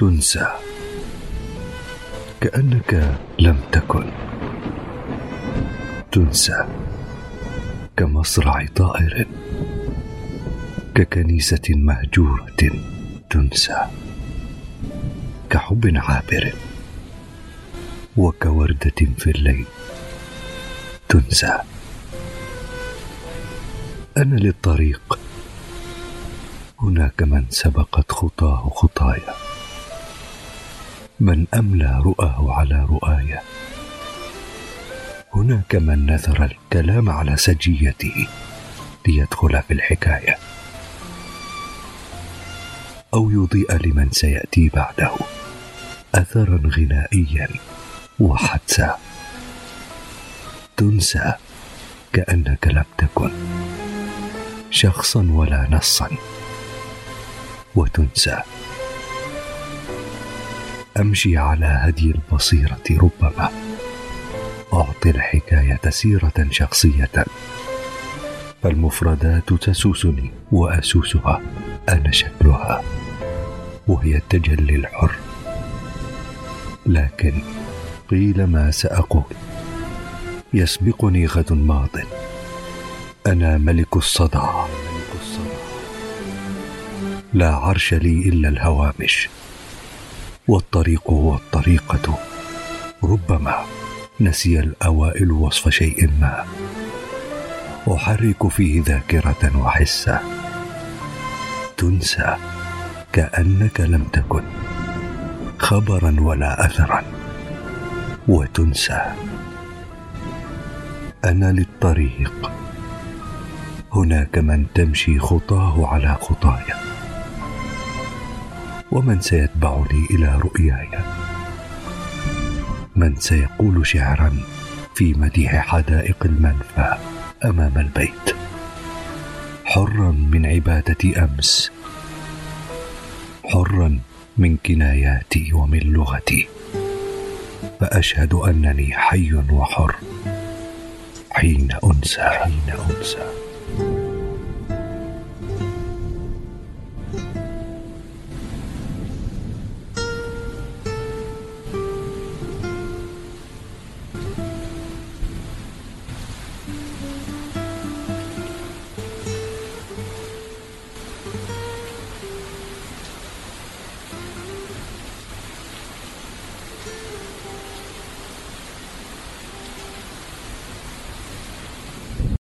تنسى. كأنك لم تكن. تنسى. كمصرع طائر. ككنيسة مهجورة تنسى. كحب عابر. وكوردة في الليل تنسى. أنا للطريق. هناك من سبقت خطاه خطايا. من أملى رؤاه على رؤاي هناك من نثر الكلام على سجيته ليدخل في الحكاية. أو يضيء لمن سيأتي بعده اثرا غنائيا وحدسا تنسى كأنك لم تكن شخصا ولا نصا وتنسى أمشي على هدي البصيرة ربما. أعطي الحكاية سيرة شخصية. فالمفردات تسوسني وأسوسها أنا شكلها وهي التجلي الحر. لكن قيل ما سأقول. يسبقني غد ماض. أنا ملك الصدى. لا عرش لي إلا الهوامش. والطريق هو الطريقة ربما نسي الأوائل وصف شيء ما. أحرك فيه ذاكرة وحسا تنسى كأنك لم تكن. خبرا ولا اثرا. وتنسى. أنا للطريق. هناك من تمشي خطاه على خطاي ومن سيتبعني إلى رؤياي؟ من سيقول شعرا في مديح حدائق المنفى أمام البيت. حرا من عبادة أمس. حرا من كناياتي ومن لغتي. فأشهد أنني حي وحر. حين أنسى. حين أنسى.